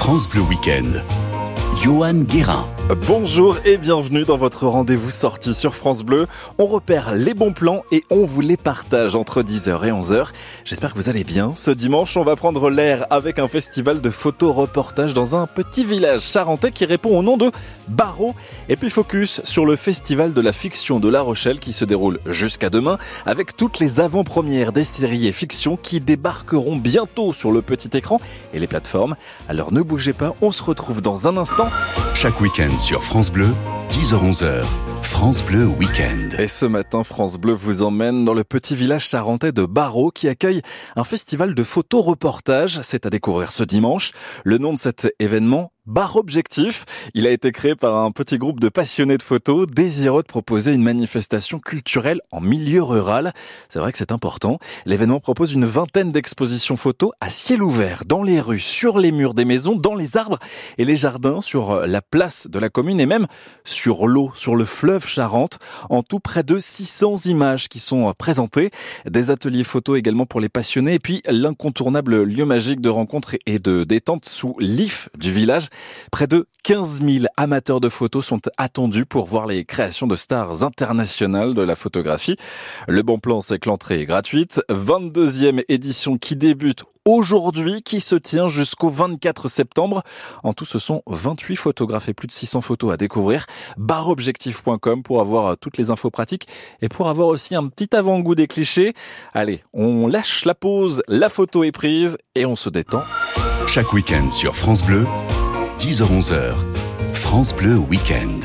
France Bleu Week-end. Johan Guérin. Bonjour et bienvenue dans votre rendez-vous sortie sur France Bleu. On repère les bons plans et on vous les partage entre 10h et 11h. J'espère que vous allez bien. Ce dimanche, on va prendre l'air avec un festival de photo-reportage dans un petit village charentais qui répond au nom de Barreau. Et puis focus sur le festival de la fiction de La Rochelle qui se déroule jusqu'à demain avec toutes les avant-premières des séries et fictions qui débarqueront bientôt sur le petit écran et les plateformes. Alors ne bougez pas, on se retrouve dans un instant. Chaque week-end sur France Bleu, 10h-11h, France Bleu Week-end. Et ce matin, France Bleu vous emmène dans le petit village charentais de Barreau qui accueille un festival de photo-reportage. C'est à découvrir ce dimanche. Le nom de cet événement, Bar Objectif. Il a été créé par un petit groupe de passionnés de photos désireux de proposer une manifestation culturelle en milieu rural. C'est vrai que c'est important. L'événement propose une vingtaine d'expositions photos à ciel ouvert, dans les rues, sur les murs des maisons, dans les arbres et les jardins, sur la place de la commune et même sur l'eau, sur le fleuve Charente. En tout, près de 600 images qui sont présentées. Des ateliers photos également pour les passionnés et puis l'incontournable lieu magique de rencontre et de détente sous l'IF du village. Près de 15 000 amateurs de photos sont attendus pour voir les créations de stars internationales de la photographie. Le bon plan, c'est que l'entrée est gratuite. 22e édition qui débute aujourd'hui, qui se tient jusqu'au 24 septembre. En tout, ce sont 28 photographes et plus de 600 photos à découvrir. Barobjectif.com pour avoir toutes les infos pratiques et pour avoir aussi un petit avant-goût des clichés. Allez, on lâche la pause, la photo est prise et on se détend. Chaque week-end sur France Bleu, 10h-11h, France Bleu Week-end.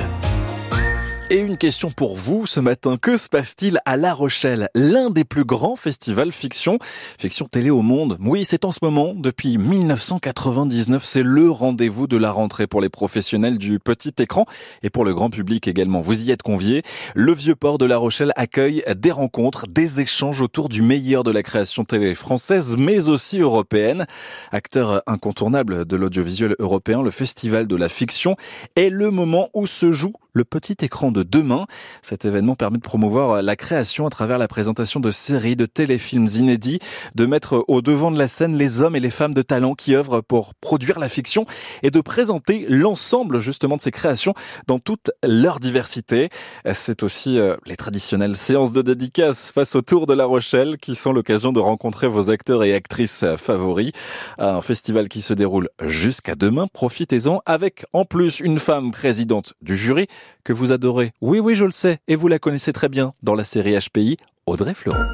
Et une question pour vous ce matin. Que se passe-t-il à La Rochelle, l'un des plus grands festivals fiction, fiction télé au monde? Oui, c'est en ce moment, depuis 1999, c'est le rendez-vous de la rentrée pour les professionnels du petit écran et pour le grand public également. Vous y êtes conviés. Le vieux port de La Rochelle accueille des rencontres, des échanges autour du meilleur de la création télé française, mais aussi européenne. Acteur incontournable de l'audiovisuel européen, le festival de la fiction est le moment où se joue le petit écran de demain. Cet événement permet de promouvoir la création à travers la présentation de séries, de téléfilms inédits, de mettre au devant de la scène les hommes et les femmes de talent qui œuvrent pour produire la fiction et de présenter l'ensemble justement de ces créations dans toute leur diversité. C'est aussi euh, les traditionnelles séances de dédicaces face au Tour de la Rochelle qui sont l'occasion de rencontrer vos acteurs et actrices favoris. Un festival qui se déroule jusqu'à demain. Profitez-en avec en plus une femme présidente du jury que vous adorez. Oui, oui, je le sais, et vous la connaissez très bien dans la série HPI, Audrey Fleuron.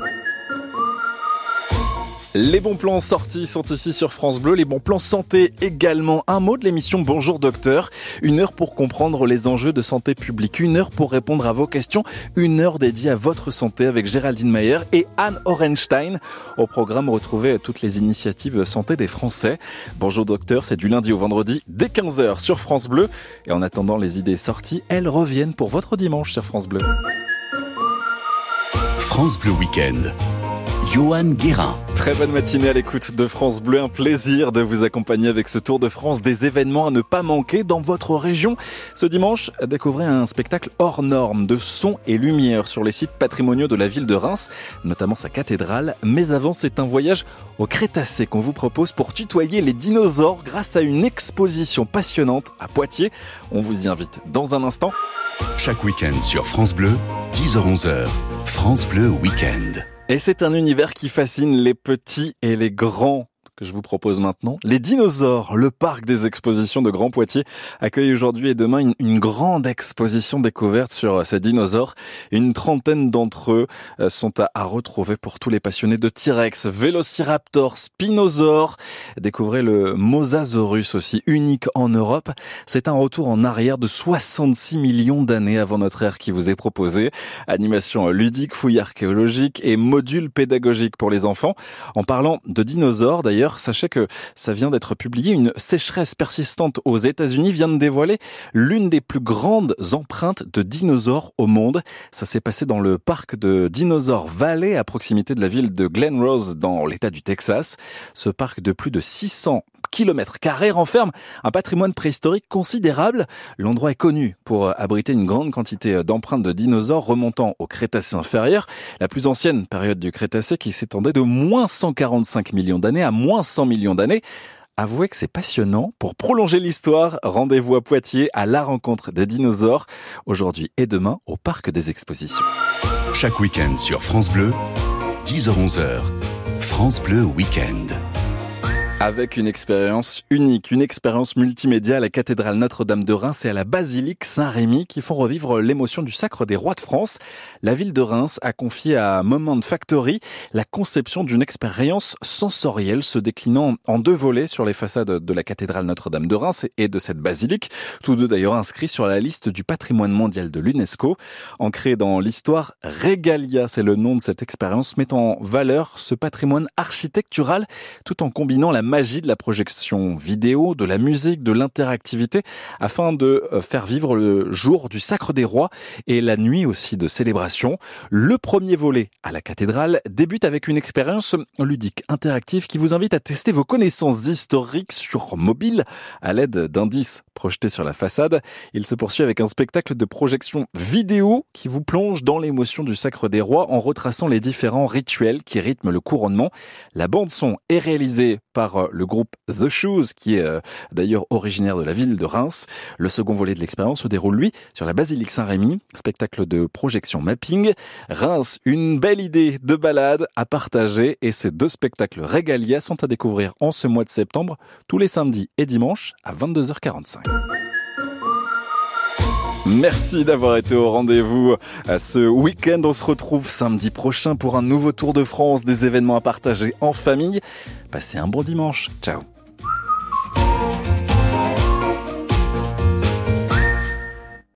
Les bons plans sortis sont ici sur France Bleu, les bons plans santé également. Un mot de l'émission Bonjour Docteur, une heure pour comprendre les enjeux de santé publique, une heure pour répondre à vos questions, une heure dédiée à votre santé avec Géraldine Mayer et Anne Orenstein. Au programme, retrouvez toutes les initiatives santé des Français. Bonjour Docteur, c'est du lundi au vendredi dès 15h sur France Bleu. Et en attendant les idées sorties, elles reviennent pour votre dimanche sur France Bleu. France Bleu Week-end. Johan Guérin. Très bonne matinée à l'écoute de France Bleu. Un plaisir de vous accompagner avec ce Tour de France des événements à ne pas manquer dans votre région. Ce dimanche, découvrez un spectacle hors norme de son et lumière sur les sites patrimoniaux de la ville de Reims, notamment sa cathédrale. Mais avant, c'est un voyage au Crétacé qu'on vous propose pour tutoyer les dinosaures grâce à une exposition passionnante à Poitiers. On vous y invite dans un instant. Chaque week-end sur France Bleu, 10h-11h, France Bleu Week-end. Et c'est un univers qui fascine les petits et les grands je vous propose maintenant. Les dinosaures, le parc des expositions de Grand Poitiers accueille aujourd'hui et demain une, grande exposition découverte sur ces dinosaures. Une trentaine d'entre eux euh, sont à, à, retrouver pour tous les passionnés de T-Rex, Vélociraptor, Spinosaure. Découvrez le Mosasaurus aussi, unique en Europe. C'est un retour en arrière de 66 millions d'années avant notre ère qui vous est proposé. Animation ludique, fouille archéologique et module pédagogique pour les enfants. En parlant de dinosaures d'ailleurs, sachez que ça vient d'être publié. Une sécheresse persistante aux États-Unis vient de dévoiler l'une des plus grandes empreintes de dinosaures au monde. Ça s'est passé dans le parc de Dinosaur Valley à proximité de la ville de Glen Rose dans l'État du Texas. Ce parc de plus de 600 kilomètres carrés renferme un patrimoine préhistorique considérable. L'endroit est connu pour abriter une grande quantité d'empreintes de dinosaures remontant au Crétacé inférieur, la plus ancienne période du Crétacé qui s'étendait de moins 145 millions d'années à moins 100 millions d'années Avouez que c'est passionnant. Pour prolonger l'histoire, rendez-vous à Poitiers à la rencontre des dinosaures, aujourd'hui et demain au Parc des Expositions. Chaque week-end sur France Bleu, 10h-11h, France Bleu Week-end avec une expérience unique, une expérience multimédia à la cathédrale Notre-Dame de Reims et à la basilique Saint-Rémy qui font revivre l'émotion du sacre des rois de France. La ville de Reims a confié à Moment Factory la conception d'une expérience sensorielle se déclinant en deux volets sur les façades de la cathédrale Notre-Dame de Reims et de cette basilique, tous deux d'ailleurs inscrits sur la liste du patrimoine mondial de l'UNESCO. Ancré dans l'histoire, Regalia, c'est le nom de cette expérience, met en valeur ce patrimoine architectural tout en combinant la magie de la projection vidéo, de la musique, de l'interactivité, afin de euh, faire vivre le jour du Sacre des Rois et la nuit aussi de célébration. Le premier volet à la cathédrale débute avec une expérience ludique interactive qui vous invite à tester vos connaissances historiques sur mobile à l'aide d'indices projetés sur la façade. Il se poursuit avec un spectacle de projection vidéo qui vous plonge dans l'émotion du Sacre des Rois en retraçant les différents rituels qui rythment le couronnement. La bande son est réalisée par le groupe The Shoes, qui est euh, d'ailleurs originaire de la ville de Reims. Le second volet de l'expérience se déroule, lui, sur la basilique Saint-Rémy, spectacle de projection mapping. Reims, une belle idée de balade à partager et ces deux spectacles régalia sont à découvrir en ce mois de septembre, tous les samedis et dimanches à 22h45. Merci d'avoir été au rendez-vous ce week-end. On se retrouve samedi prochain pour un nouveau Tour de France, des événements à partager en famille. Passez un bon dimanche. Ciao.